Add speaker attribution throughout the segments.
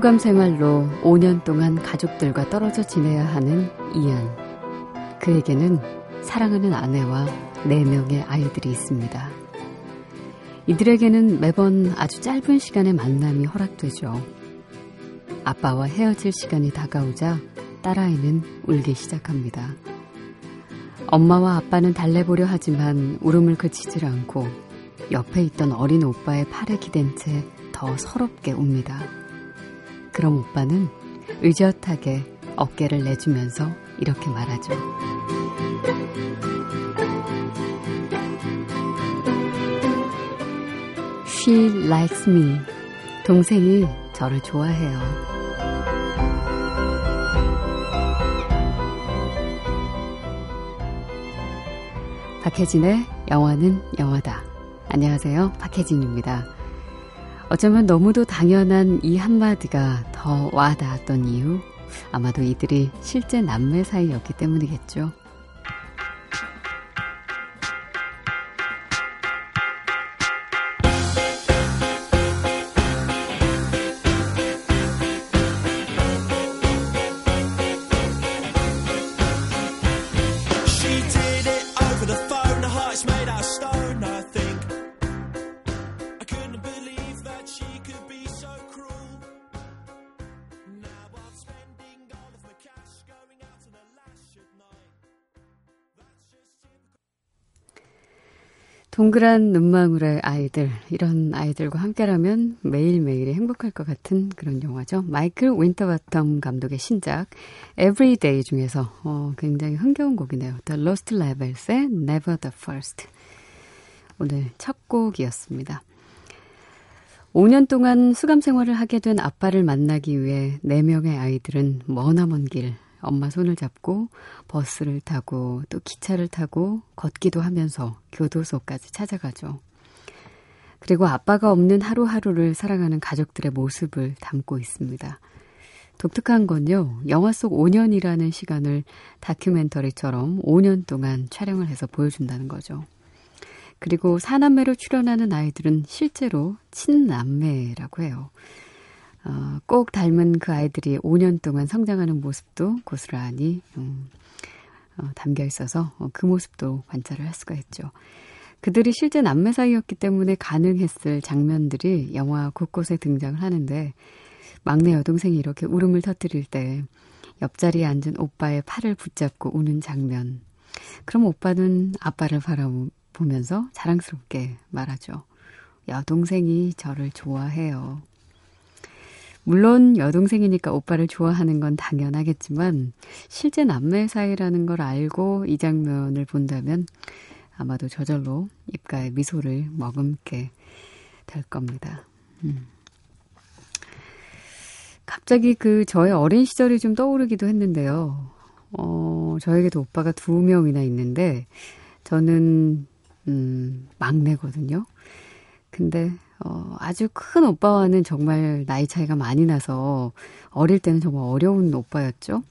Speaker 1: 수감 생활로 5년 동안 가족들과 떨어져 지내야 하는 이안. 그에게는 사랑하는 아내와 4명의 아이들이 있습니다. 이들에게는 매번 아주 짧은 시간의 만남이 허락되죠. 아빠와 헤어질 시간이 다가오자 딸아이는 울기 시작합니다. 엄마와 아빠는 달래보려 하지만 울음을 그치질 않고 옆에 있던 어린 오빠의 팔에 기댄 채 더 서럽게 웁니다. 그럼 오빠는 의젓하게 어깨를 내주면서 이렇게 말하죠. She likes me. 동생이 저를 좋아해요. 박혜진의 영화는 영화다. 안녕하세요. 박혜진입니다. 어쩌면 너무도 당연한 이 한마디가 더 와닿았던 이유, 아마도 이들이 실제 남매 사이였기 때문이겠죠. 동그란 눈망울의 아이들, 이런 아이들과 함께라면 매일매일이 행복할 것 같은 그런 영화죠. 마이클 윈터바텀 감독의 신작 Everyday 중에서 어, 굉장히 흥겨운 곡이네요. The Lost Levels의 Never the First. 오늘 첫 곡이었습니다. 5년 동안 수감 생활을 하게 된 아빠를 만나기 위해 4명의 아이들은 머나먼 길 엄마 손을 잡고 버스를 타고 또 기차를 타고 걷기도 하면서 교도소까지 찾아가죠. 그리고 아빠가 없는 하루하루를 살아가는 가족들의 모습을 담고 있습니다. 독특한 건요, 영화 속 5년이라는 시간을 다큐멘터리처럼 5년 동안 촬영을 해서 보여준다는 거죠. 그리고 사남매로 출연하는 아이들은 실제로 친남매라고 해요. 어, 꼭 닮은 그 아이들이 5년 동안 성장하는 모습도 고스란히 음, 어, 담겨 있어서 어, 그 모습도 관찰을 할 수가 있죠. 그들이 실제 남매 사이였기 때문에 가능했을 장면들이 영화 곳곳에 등장을 하는데 막내 여동생이 이렇게 울음을 터뜨릴 때 옆자리에 앉은 오빠의 팔을 붙잡고 우는 장면. 그럼 오빠는 아빠를 바라보면서 자랑스럽게 말하죠. 여동생이 저를 좋아해요. 물론 여동생이니까 오빠를 좋아하는 건 당연하겠지만 실제 남매 사이라는 걸 알고 이 장면을 본다면 아마도 저절로 입가에 미소를 머금게 될 겁니다. 음. 갑자기 그 저의 어린 시절이 좀 떠오르기도 했는데요. 어, 저에게도 오빠가 두 명이나 있는데 저는 음, 막내거든요. 근데 어, 아주 큰 오빠와는 정말 나이 차이가 많이 나서 어릴 때는 정말 어려운 오빠였죠.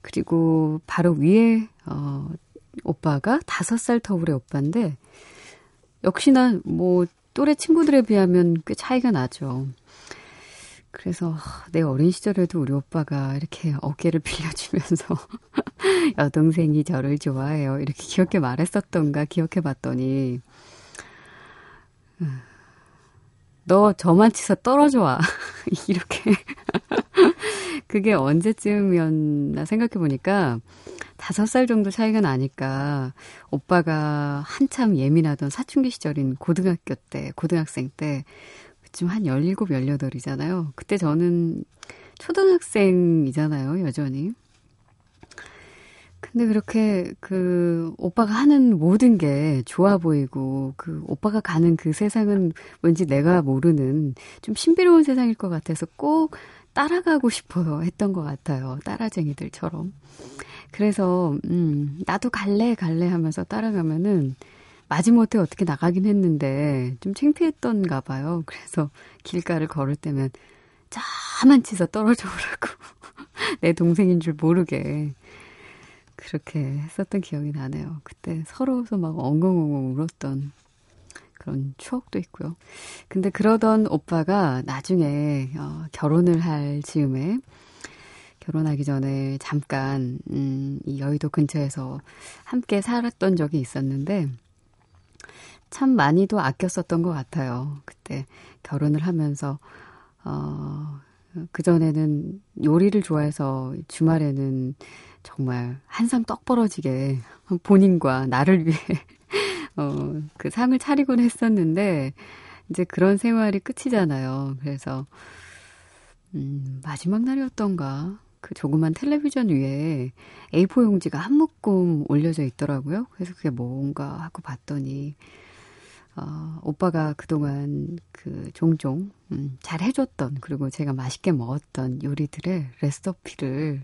Speaker 1: 그리고 바로 위에 어, 오빠가 다섯 살 터울의 오빠인데 역시나 뭐 또래 친구들에 비하면 꽤 차이가 나죠. 그래서 내 어린 시절에도 우리 오빠가 이렇게 어깨를 빌려주면서 여동생이 저를 좋아해요. 이렇게 귀엽게 말했었던가 기억해 봤더니 너 저만 치서 떨어져 와. 이렇게. 그게 언제쯤이었나 생각해 보니까 다섯 살 정도 차이가 나니까 오빠가 한참 예민하던 사춘기 시절인 고등학교 때, 고등학생 때, 지금 한 17, 18이잖아요. 그때 저는 초등학생이잖아요, 여전히. 근데 그렇게 그 오빠가 하는 모든 게 좋아 보이고 그 오빠가 가는 그 세상은 왠지 내가 모르는 좀 신비로운 세상일 것 같아서 꼭 따라가고 싶어요 했던 것 같아요. 따라쟁이들처럼. 그래서 음 나도 갈래 갈래 하면서 따라가면은 마지못해 어떻게 나가긴 했는데 좀 창피했던가 봐요. 그래서 길가를 걸을 때면 자만치서 떨어져 오라고 내 동생인 줄 모르게 그렇게 했었던 기억이 나네요. 그때 서러워서 막 엉엉엉엉 울었던 그런 추억도 있고요. 근데 그러던 오빠가 나중에 어, 결혼을 할 즈음에 결혼하기 전에 잠깐 음, 이 여의도 근처에서 함께 살았던 적이 있었는데 참 많이도 아꼈었던 것 같아요. 그때 결혼을 하면서 어, 그 전에는 요리를 좋아해서 주말에는 정말 한상 떡 벌어지게 본인과 나를 위해 어, 그 상을 차리곤 했었는데 이제 그런 생활이 끝이잖아요. 그래서 음, 마지막 날이었던가 그 조그만 텔레비전 위에 A4 용지가 한 묶음 올려져 있더라고요. 그래서 그게 뭔가 하고 봤더니 어, 오빠가 그동안 그 종종 음, 잘 해줬던 그리고 제가 맛있게 먹었던 요리들의 레시피를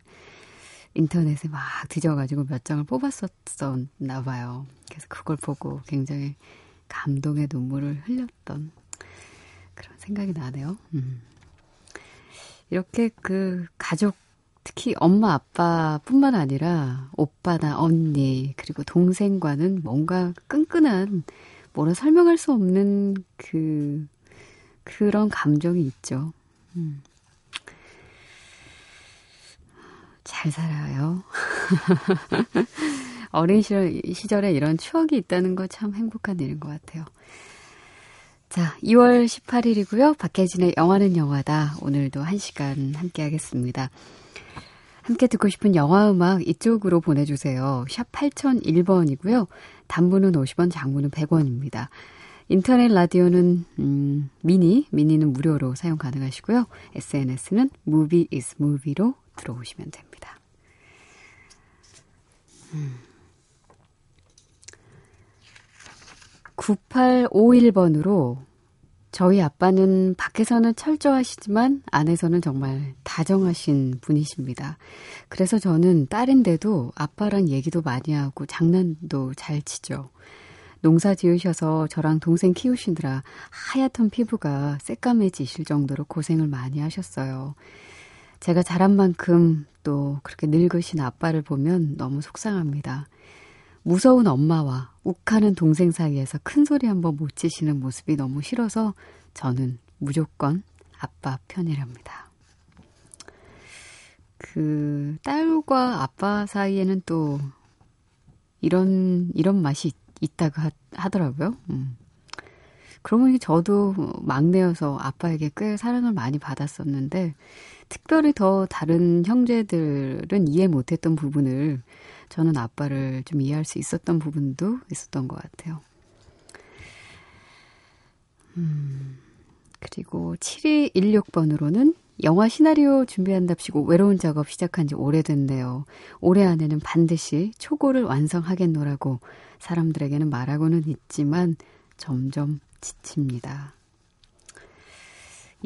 Speaker 1: 인터넷에 막 뒤져가지고 몇 장을 뽑았었나 봐요. 그래서 그걸 보고 굉장히 감동의 눈물을 흘렸던 그런 생각이 나네요. 음. 이렇게 그 가족 특히 엄마 아빠뿐만 아니라 오빠나 언니 그리고 동생과는 뭔가 끈끈한 뭐라 설명할 수 없는 그 그런 감정이 있죠. 음. 잘 살아요. 어린 시절, 시절에 이런 추억이 있다는 거 참 행복한 일인 것 같아요. 자, 2월 18일이고요. 박혜진의 영화는 영화다. 오늘도 1시간 함께 하겠습니다. 함께 듣고 싶은 영화 음악 이쪽으로 보내주세요. 샵 8001번이고요. 단문은 50원, 장문은 100원입니다. 인터넷 라디오는 음, 미니, 미니는 무료로 사용 가능하시고요. SNS는 movie is movie로 들어오시면 됩니다. 음. 9851번으로 저희 아빠는 밖에서는 철저하시지만 안에서는 정말 다정하신 분이십니다. 그래서 저는 딸인데도 아빠랑 얘기도 많이 하고 장난도 잘 치죠. 농사 지으셔서 저랑 동생 키우시느라 하얗던 피부가 새까매지실 정도로 고생을 많이 하셨어요. 제가 자란 만큼 또 그렇게 늙으신 아빠를 보면 너무 속상합니다. 무서운 엄마와 욱하는 동생 사이에서 큰 소리 한번 못 치시는 모습이 너무 싫어서 저는 무조건 아빠 편이랍니다. 그 딸과 아빠 사이에는 또 이런 이런 맛이 있, 다고 하, 더라고요 음. 그러고 보니 저도 막내여서 아빠에게 꽤 사랑을 많이 받았었는데 특별히 더 다른 형제들은 이해 못했던 부분을 저는 아빠를 좀 이해할 수 있었던 부분도 있었던 것 같아요. 음, 그리고 7216번으로는 영화 시나리오 준비한답시고 외로운 작업 시작한 지 오래됐네요. 올해 안에는 반드시 초고를 완성하겠노라고 사람들에게는 말하고는 있지만 점점 지칩니다.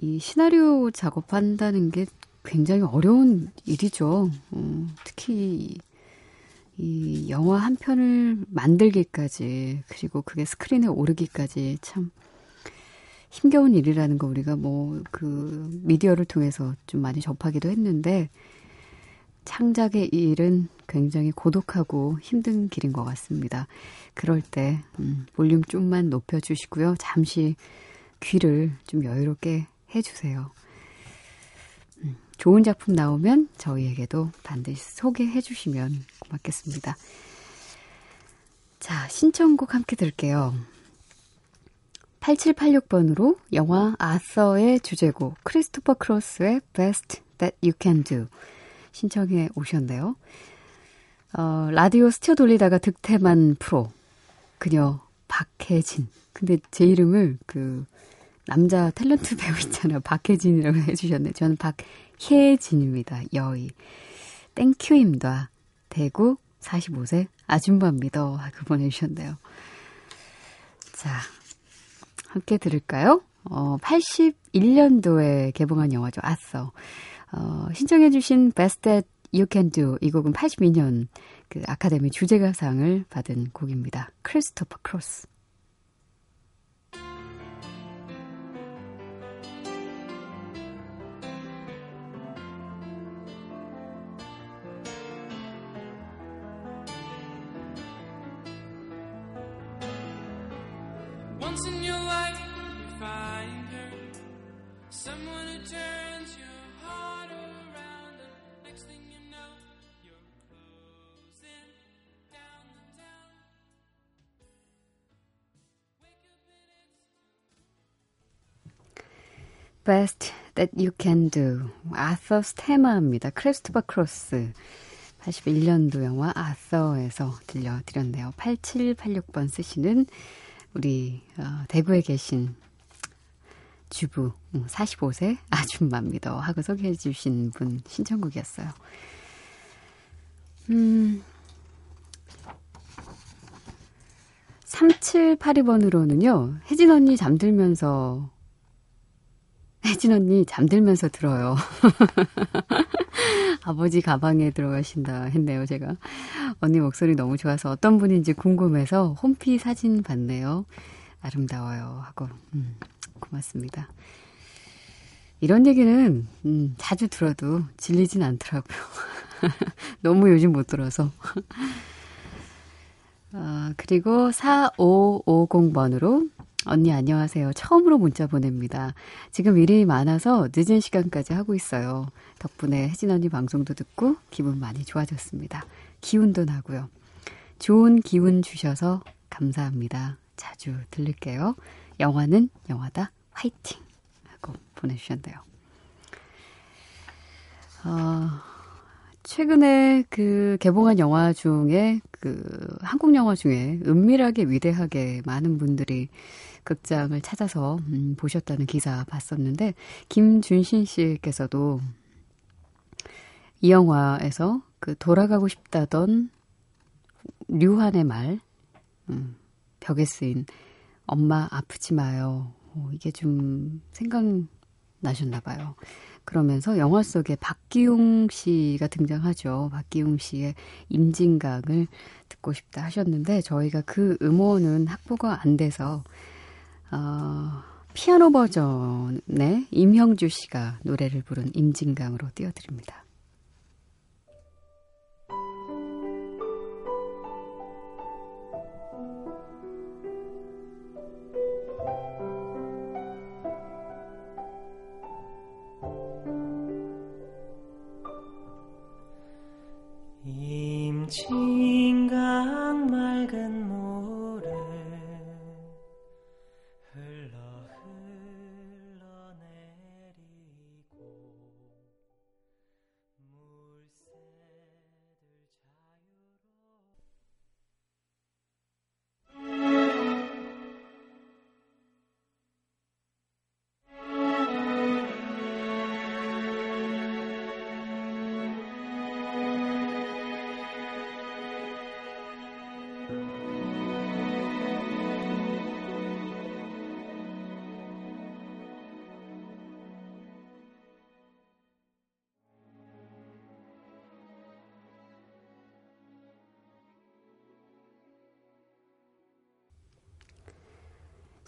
Speaker 1: 이 시나리오 작업한다는 게 굉장히 어려운 일이죠. 어, 특히 이 영화 한 편을 만들기까지 그리고 그게 스크린에 오르기까지 참 힘겨운 일이라는 거 우리가 뭐 그 미디어를 통해서 좀 많이 접하기도 했는데 창작의 일은 굉장히 고독하고 힘든 길인 것 같습니다. 그럴 때 음, 볼륨 좀만 높여주시고요. 잠시 귀를 좀 여유롭게 해주세요. 음, 좋은 작품 나오면 저희에게도 반드시 소개해 주시면 고맙겠습니다. 자, 신청곡 함께 들게요. 8786번으로 영화 아서의 주제곡 크리스토퍼 크로스의 Best That You Can Do 신청해 오셨네요. 어, 라디오 스쳐 돌리다가 득템한 프로 그녀 박혜진 근데 제 이름을 그 남자 탤런트 배우 있잖아요. 박혜진이라고 해주셨네. 저는 박혜진입니다. 여의. thank you입니다. 대구 45세 아줌마입니다. 하고 보내주셨네요. 자, 함께 들을까요? 어, 81년도에 개봉한 영화죠. 아싸. 어, 신청해주신 Best That You Can Do 이 곡은 82년 그 아카데미 주제가상을 받은 곡입니다. 크리스토퍼 크로스. Best That You Can Do. 아서 스테마입니다. 크리스토퍼 크로스. 81년도 영화 아서에서 들려드렸네요. 8786번 쓰시는 우리 어, 대구에 계신 주부 45세 음, 아줌마입니다. 하고 소개해 주신 분 신청곡이었어요. 음, 3782번으로는요. 혜진 언니 잠들면서 혜진 언니 잠들면서 들어요. 아버지 가방에 들어가신다 했네요, 제가. 언니 목소리 너무 좋아서 어떤 분인지 궁금해서 홈피 사진 봤네요. 아름다워요. 하고, 음, 고맙습니다. 이런 얘기는, 음, 자주 들어도 질리진 않더라고요. 너무 요즘 못 들어서. 아, 그리고 4550번으로 언니 안녕하세요. 처음으로 문자 보냅니다. 지금 일이 많아서 늦은 시간까지 하고 있어요. 덕분에 혜진 언니 방송도 듣고 기분 많이 좋아졌습니다. 기운도 나고요. 좋은 기운 주셔서 감사합니다. 자주 들릴게요. 영화는 영화다. 화이팅! 하고 보내주셨네요. 어, 최근에 그 개봉한 영화 중에 그 한국 영화 중에 은밀하게 위대하게 많은 분들이 극장을 찾아서 음, 보셨다는 기사 봤었는데 김준신 씨께서도 이 영화에서 그 돌아가고 싶다던 류한의 말 음, 벽에 쓰인 엄마 아프지 마요. 어, 이게 좀 생각나셨나 봐요. 그러면서 영화 속에 박기용 씨가 등장하죠. 박기용 씨의 임진강을 듣고 싶다 하셨는데 저희가 그 음원은 확보가 안 돼서 어, 피아노 버전의 임형주 씨가 노래를 부른 임진강으로 띄워드립니다.
Speaker 2: 임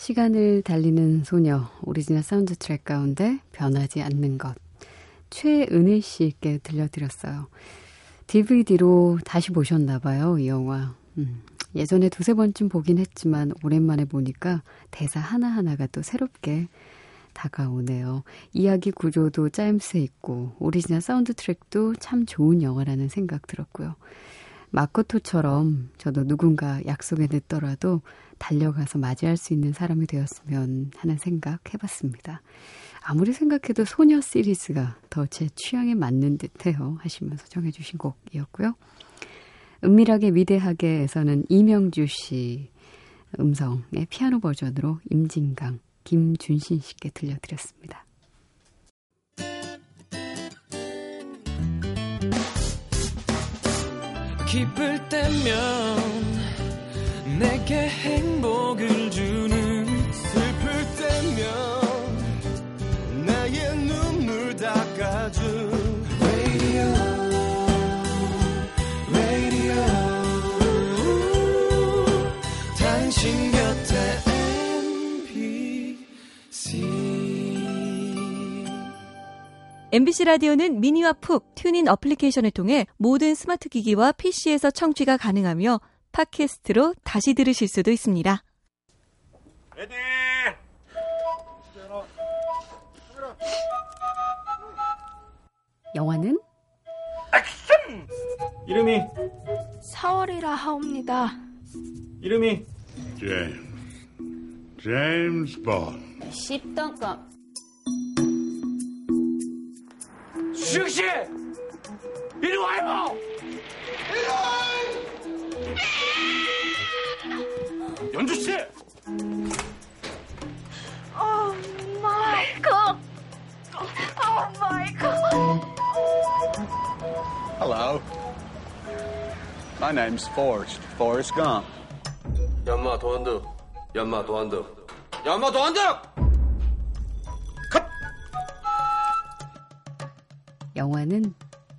Speaker 1: 시간을 달리는 소녀 오리지널 사운드 트랙 가운데 변하지 않는 것 최은희 씨께 들려드렸어요. DVD로 다시 보셨나 봐요, 이 영화. 음, 예전에 두세 번쯤 보긴 했지만 오랜만에 보니까 대사 하나하나가 또 새롭게 다가오네요. 이야기 구조도 짜임새 있고 오리지널 사운드 트랙도 참 좋은 영화라는 생각 들었고요. 마코토처럼 저도 누군가 약속에 늦더라도 달려가서 맞이할 수 있는 사람이 되었으면 하는 생각 해봤습니다. 아무리 생각해도 소녀 시리즈가 더 제 취향에 맞는 듯해요 하시면서 정해주신 곡이었고요. 은밀하게 위대하게에서는 이명주 씨 음성의 피아노 버전으로 임진강, 김준신 씨께 들려드렸습니다. 기쁠 때면 내게 행복을 주 MBC 라디오는 미니와 푹 TuneIn 어플리케이션을 통해 모든 스마트 기기와 PC에서 청취가 가능하며 팟캐스트로 다시 들으실 수도 있습니다.
Speaker 3: Ready.
Speaker 1: 영화는
Speaker 3: 액션. 이름이
Speaker 4: 4월이라 하옵니다.
Speaker 3: 이름이
Speaker 5: James. James Bond.
Speaker 6: 10등급
Speaker 3: 수영 씨. 이리 와요. 연주 씨.
Speaker 4: 오 마이클. 오 마이클.
Speaker 7: Hello. My name's Forrest. Forrest Gump.
Speaker 8: 연마 도안득 연마 도안득 연마 도안득
Speaker 1: 영화는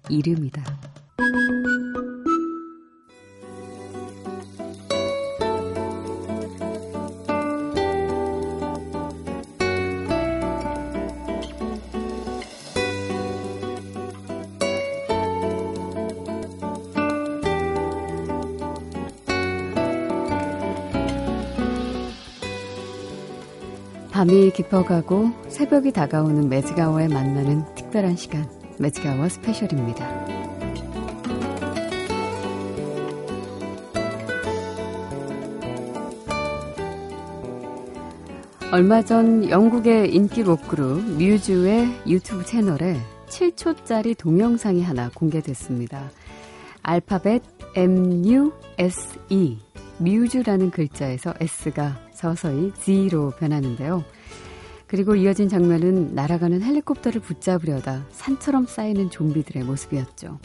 Speaker 1: 이름이다. 밤이 깊어가고 새벽이 다가오는 매즈가워에 만나는 특별한 시간, 매즈가워 스페셜입니다. 얼마 전 영국의 인기 록그룹 뮤즈의 유튜브 채널에 7초짜리 동영상이 하나 공개됐습니다. 알파벳 MUSE, 뮤즈라는 글자에서 S가 서서히 Z로 변하는데요. 그리고 이어진 장면은 날아가는 헬리콥터를 붙잡으려다 산처럼 쌓이는 좀비들의 모습이었죠.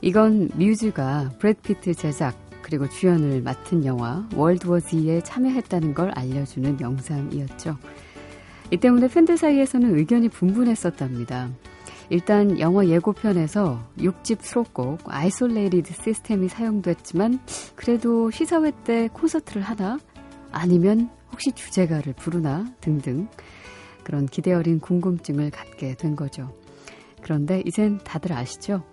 Speaker 1: 이건 뮤즈가 브래드 피트 제작 그리고 주연을 맡은 영화 월드워 Z에 참여했다는 걸 알려주는 영상이었죠. 이 때문에 팬들 사이에서는 의견이 분분했었답니다. 일단 영화 예고편에서 6집 수록곡 Isolated System이 사용됐지만 그래도 시사회 때 콘서트를 하나 아니면 혹시 주제가를 부르나 등등 그런 기대 어린 궁금증을 갖게 된 거죠. 그런데 이젠 다들 아시죠?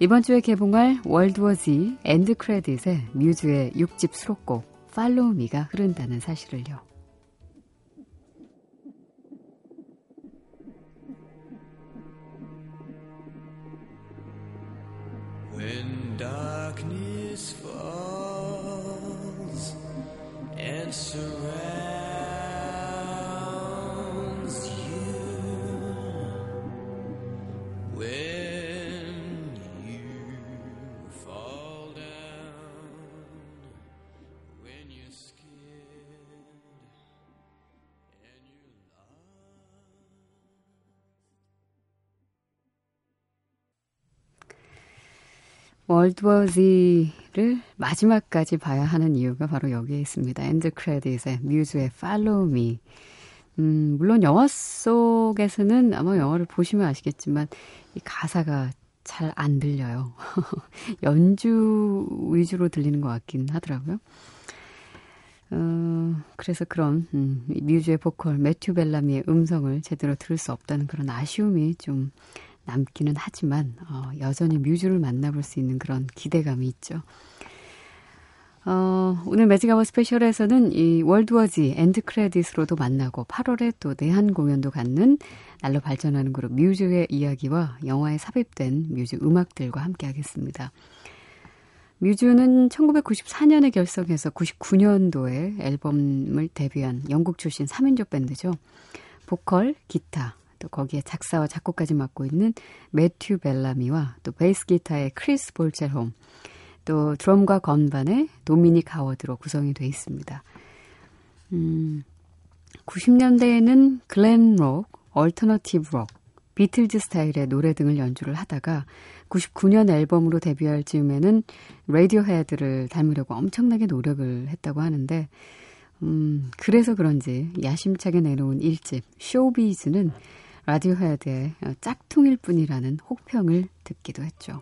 Speaker 1: 이번 주에 개봉할 월드워 Z end credit에 뮤즈의 6집 수록곡 Follow Me가 흐른다는 사실을요.
Speaker 2: When darkness falls and surrounds
Speaker 1: 월드워 Z를 마지막까지 봐야 하는 이유가 바로 여기에 있습니다. end credit의 뮤즈의 Follow Me. 음, 물론 영화 속에서는 아마 영화를 보시면 아시겠지만 이 가사가 잘 안 들려요. 연주 위주로 들리는 것 같긴 하더라고요. 어, 그래서 그런 음, 뮤즈의 보컬 매튜 벨라미의 음성을 제대로 들을 수 없다는 그런 아쉬움이 좀 남기는 하지만 어, 여전히 뮤즈를 만나볼 수 있는 그런 기대감이 있죠. 어, 오늘 매직아워 스페셜에서는 이 월드워 Z end credit으로도 만나고 8월에 또 내한 공연도 갖는 날로 발전하는 그룹 뮤즈의 이야기와 영화에 삽입된 뮤즈 음악들과 함께 하겠습니다. 뮤즈는 1994년에 결성해서 99년도에 앨범을 데뷔한 영국 출신 3인조 밴드죠. 보컬, 기타, 또 거기에 작사와 작곡까지 맡고 있는 매튜 벨라미와 또 베이스 기타의 크리스 볼첸홈, 또 드럼과 건반의 도미닉 하워드로 구성이 되어 있습니다. 음, 90년대에는 glam rock, alternative rock, 비틀즈 스타일의 노래 등을 연주를 하다가 99년 앨범으로 데뷔할 즈음에는 라디오헤드를 닮으려고 엄청나게 노력을 했다고 하는데 음, 그래서 그런지 야심차게 내놓은 1집 쇼비즈는 라디오 헤드의 짝퉁일 뿐이라는 혹평을 듣기도 했죠.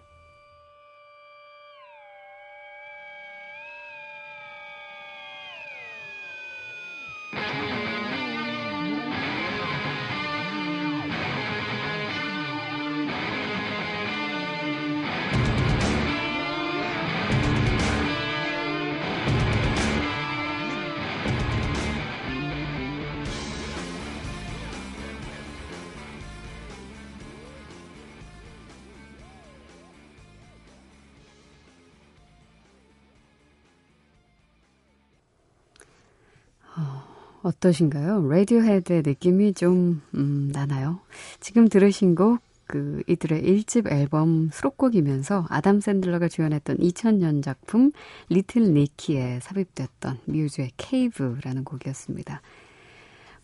Speaker 1: 어떠신가요? 레디오헤드의 느낌이 좀, 음, 나나요? 지금 들으신 곡, 그, 이들의 1집 앨범 수록곡이면서 아담 샌들러가 주연했던 2000년 작품 리틀 니키에 삽입됐던 뮤즈의 Cave라는 곡이었습니다.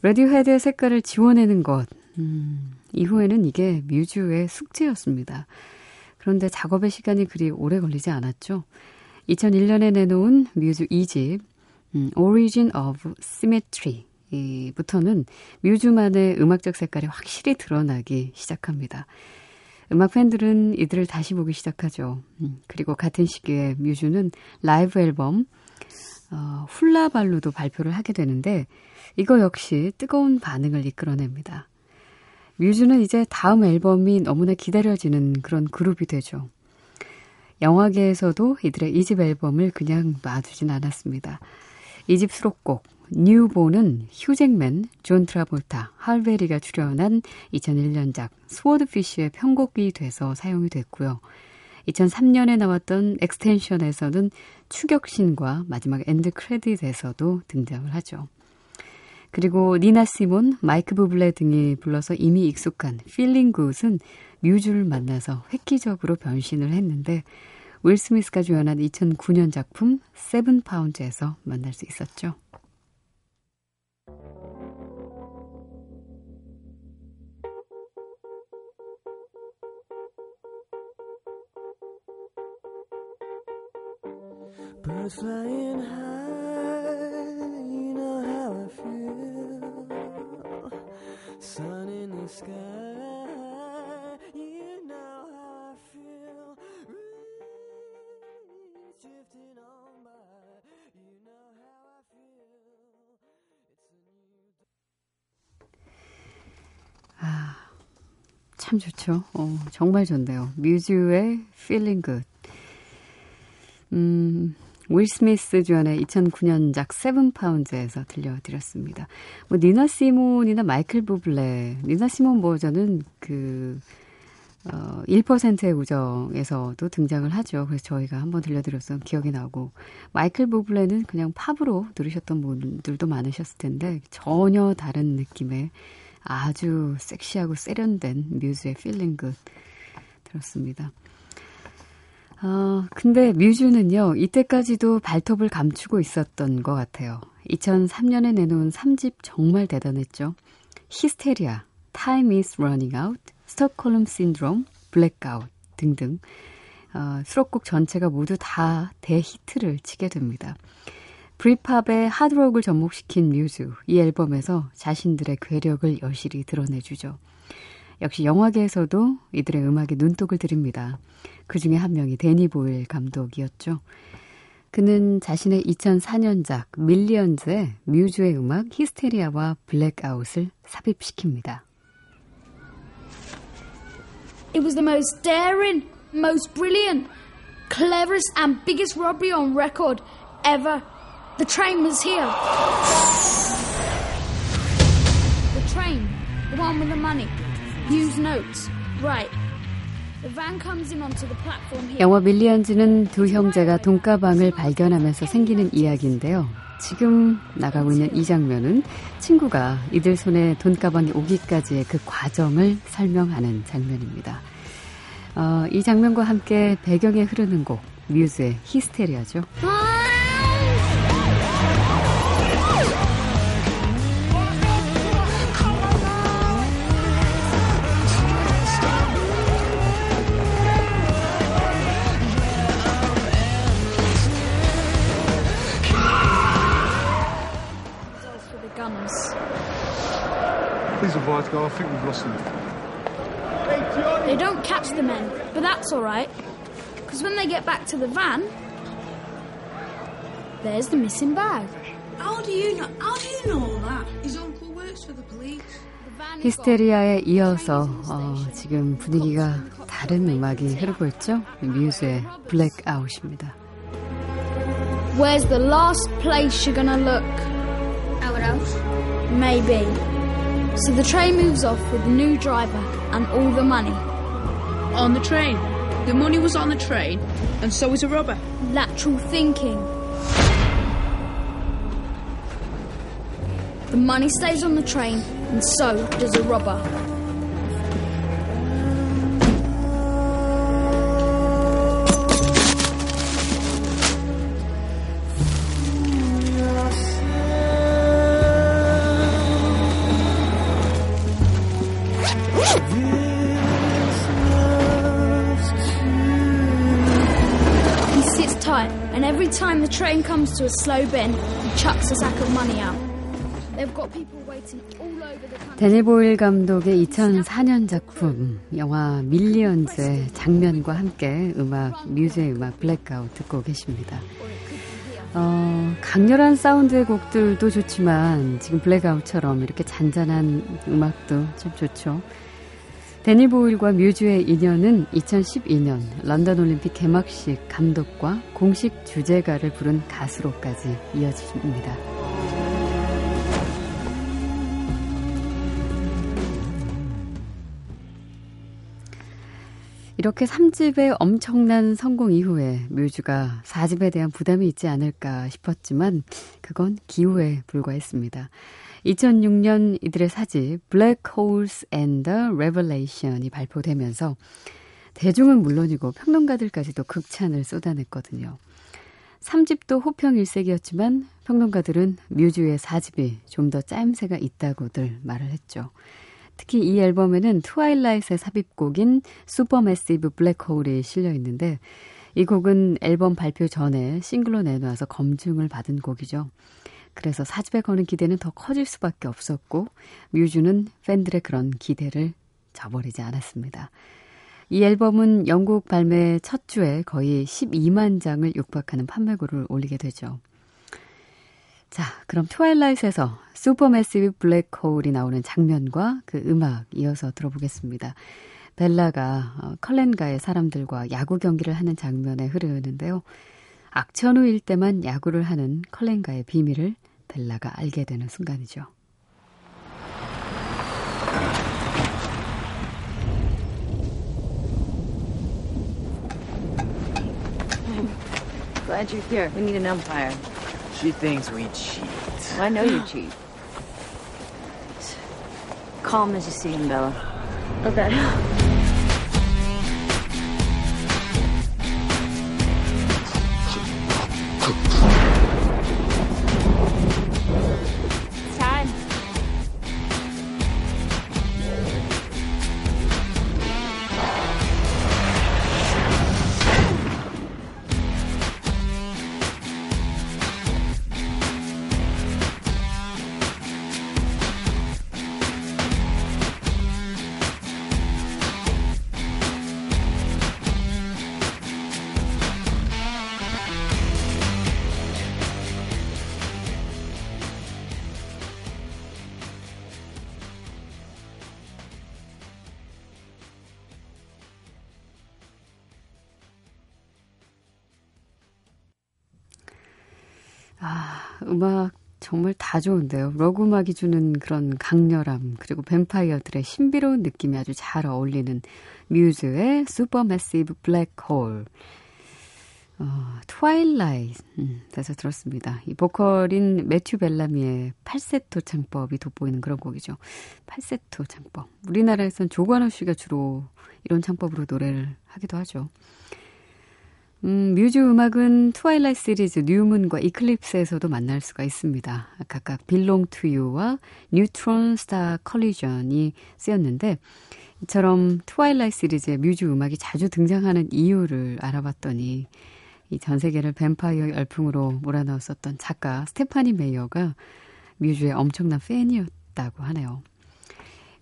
Speaker 1: 레디오헤드의 색깔을 지워내는 것, 음, 이후에는 이게 뮤즈의 숙제였습니다. 그런데 작업의 시간이 그리 오래 걸리지 않았죠. 2001년에 내놓은 뮤즈 2집 음, Origin of Symmetry 부터는 뮤즈만의 음악적 색깔이 확실히 드러나기 시작합니다. 음악 팬들은 이들을 다시 보기 시작하죠. 음, 그리고 같은 시기에 뮤즈는 라이브 앨범 어, 훌라발루도 발표를 하게 되는데 이거 역시 뜨거운 반응을 이끌어냅니다. 뮤즈는 이제 다음 앨범이 너무나 기다려지는 그런 그룹이 되죠. 영화계에서도 이들의 이집 앨범을 그냥 놔두진 않았습니다. 이집 수록곡 New Born은 휴잭맨, 존 트라볼타, 할베리가 출연한 2001년작 스워드피쉬에 편곡이 돼서 사용이 됐고요. 2003년에 나왔던 엑스텐션에서는 추격신과 마지막 end credit에서도 등장을 하죠. 그리고 니나 시몬, 마이크 부블레 등이 불러서 이미 익숙한 Feeling Good은 뮤즈를 만나서 획기적으로 변신을 했는데 윌 스미스가 주연한 2009년 작품 세븐 파운드에서 만날 수 있었죠. 참 좋죠. 어, 정말 좋네요. 뮤즈의 Feeling Good. 음, 윌 스미스 주연의 2009년작 세븐 파운드에서 들려드렸습니다. 뭐 니나 시몬이나 마이클 부블레, 니나 시몬 버전은 그 어, 1%의 우정에서도 등장을 하죠. 그래서 저희가 한번 들려드렸던 기억이 나고 마이클 부블레는 그냥 팝으로 들으셨던 분들도 많으셨을 텐데 전혀 다른 느낌의 아주 섹시하고 세련된 뮤즈의 Feeling Good 들었습니다. 어, 근데 뮤즈는요, 이때까지도 발톱을 감추고 있었던 것 같아요. 2003년에 내놓은 3집 정말 대단했죠. Hysteria, Time is Running Out, Stockholm Syndrome, Blackout 등등 어, 수록곡 전체가 모두 다 대히트를 치게 됩니다. 브리팝의 하드록을 접목시킨 뮤즈, 이 앨범에서 자신들의 괴력을 여실히 드러내주죠. 역시 영화계에서도 이들의 음악에 눈독을 들입니다. 그 중에 한 명이 데니 보일 감독이었죠. 그는 자신의 2004년작 밀리언즈의 뮤즈의 음악 히스테리아와 블랙아웃을 삽입시킵니다.
Speaker 6: It was the most daring, most brilliant, cleverest, and biggest robbery on record ever. The train was here. The train, the one with the money. Use notes. Right. The van comes in onto the platform here.
Speaker 1: 영화 밀리언즈는 두 형제가 돈가방을 발견하면서 생기는 이야기인데요. 지금 나가고 있는 이 장면은 친구가 이들 손에 돈가방이 오기까지의 그 과정을 설명하는 장면입니다. 어, 이 장면과 함께 배경에 흐르는 곡 뮤즈의 히스테리아죠.
Speaker 6: for the gunners.
Speaker 9: Please advise, guy. I think we've lost them.
Speaker 6: They don't catch the men, but that's all right. Because when they get back to the van, there's the missing bag.
Speaker 10: How do you know? How do you know all that? His uncle works for the police.
Speaker 6: The van is
Speaker 1: 히스테리아에 이어서 어, 지금 분위기가 다른 음악이 흐르고 있죠. 뮤즈의 블랙아웃입니다.
Speaker 6: Where's the last place you're gonna look?
Speaker 10: House.
Speaker 6: Maybe. So the train moves off with the new driver and all the money.
Speaker 10: On the train. The money was on the train, and so was a robber.
Speaker 6: Lateral thinking. the money stays on the train, and so does a robber. Train comes to a slow bend, he chucks a sack of money out. They've got people waiting all over the country.
Speaker 1: 데니 보일 감독의 2004년 작품 영화 밀리언즈의 장면과 함께 음악 뮤즈의 음악 블랙아웃 듣고 계십니다. 어, 강렬한 사운드의 곡들도 좋지만 지금 Blackout처럼 이렇게 잔잔한 음악도 참 좋죠. 데니 보일과 뮤즈의 인연은 2012년 런던 올림픽 개막식 감독과 공식 주제가를 부른 가수로까지 이어집니다. 이렇게 3집의 엄청난 성공 이후에 뮤즈가 4집에 대한 부담이 있지 않을까 싶었지만 그건 기호에 불과했습니다. 2006년 이들의 4집 Black Holes and the Revelation이 발표되면서 대중은 물론이고 평론가들까지도 극찬을 쏟아냈거든요. 3집도 호평 일색이었지만 평론가들은 뮤즈의 4집이 좀 더 짜임새가 있다고들 말을 했죠. 특히 이 앨범에는 트와일라이트의 삽입곡인 Supermassive Black Hole이 실려 있는데 이 곡은 앨범 발표 전에 싱글로 내놓아서 검증을 받은 곡이죠. 그래서 사집에 거는 기대는 더 커질 수밖에 없었고 뮤즈는 팬들의 그런 기대를 저버리지 않았습니다. 이 앨범은 영국 발매 첫 주에 거의 12만 장을 육박하는 판매고를 올리게 되죠. 자, 그럼 Twilight에서 Supermassive Black Hole이 나오는 장면과 그 음악 이어서 들어보겠습니다. 벨라가 어, 컬렌가의 사람들과 야구 경기를 하는 장면에 흐르는데요. 악천후일 때만 야구를 하는 컬렌가의 비밀을 벨라가 알게 되는 순간이죠.
Speaker 11: Glad you're here. We need an umpire.
Speaker 12: She thinks we cheat.
Speaker 11: I know you cheat. Calm as you see him, Bella.
Speaker 4: Okay.
Speaker 1: 아, 음악 정말 다 좋은데요. 록 음악이 주는 그런 강렬함, 그리고 뱀파이어들의 신비로운 느낌이 아주 잘 어울리는 뮤즈의 Supermassive Black Hole. 어, Twilight 음, 에서 들었습니다. 이 보컬인 매튜 벨라미의 팔세토 창법이 돋보이는 그런 곡이죠. 팔세토 창법. 우리나라에선 조관우 씨가 주로 이런 창법으로 노래를 하기도 하죠. 음, 뮤즈 음악은 Twilight 시리즈 New Moon과 Eclipse에서도 만날 수가 있습니다. 각각 Belong to You와 Neutron Star Collision이 쓰였는데 이처럼 Twilight 시리즈의 뮤즈 음악이 자주 등장하는 이유를 알아봤더니 이 전 세계를 뱀파이어 열풍으로 몰아넣었었던 작가 스테파니 메이어가 뮤즈의 엄청난 팬이었다고 하네요.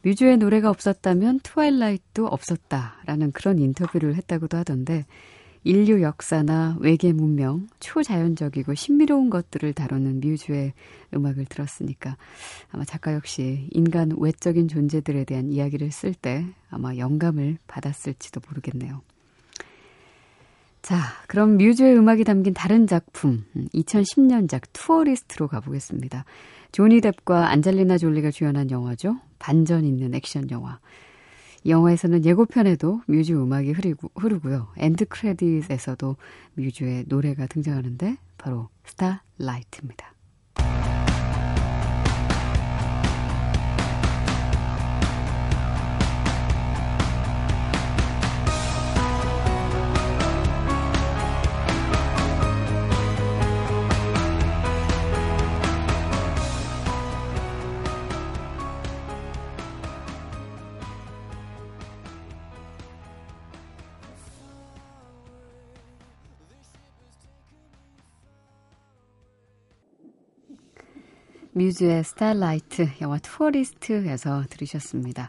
Speaker 1: 뮤즈의 노래가 없었다면 Twilight도 없었다라는 그런 인터뷰를 했다고도 하던데 인류 역사나 외계 문명, 초자연적이고 신비로운 것들을 다루는 뮤즈의 음악을 들었으니까 아마 작가 역시 인간 외적인 존재들에 대한 이야기를 쓸 때 아마 영감을 받았을지도 모르겠네요. 자, 그럼 뮤즈의 음악이 담긴 다른 작품, 2010년작 투어리스트로 가보겠습니다. 조니 뎁과 안젤리나 졸리가 주연한 영화죠. 반전 있는 액션 영화. 이 영화에서는 예고편에도 뮤즈 음악이 흐르고, 흐르고요. End credit에서도 뮤즈의 노래가 등장하는데 바로 Starlight입니다. 뮤즈의 Starlight, 영화 Tourist에서 들으셨습니다.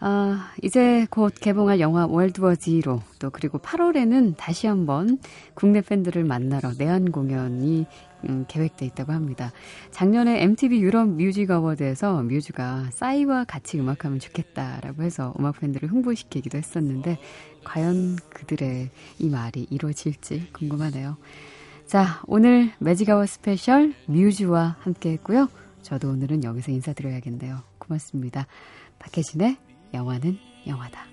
Speaker 1: 아, 이제 곧 개봉할 영화 World War Z로 또 그리고 8월에는 다시 한번 국내 팬들을 만나러 내한 공연이 음, 계획돼 있다고 합니다. 작년에 MTV 유럽 Music Award에서 뮤즈가 싸이와 같이 음악하면 좋겠다라고 해서 음악 팬들을 흥분시키기도 했었는데 과연 그들의 이 말이 이루어질지 궁금하네요. 자, 오늘 Magic Hour Special 뮤즈와 함께 했고요. 저도 오늘은 여기서 인사드려야겠네요. 고맙습니다. 박혜진의 영화는 영화다.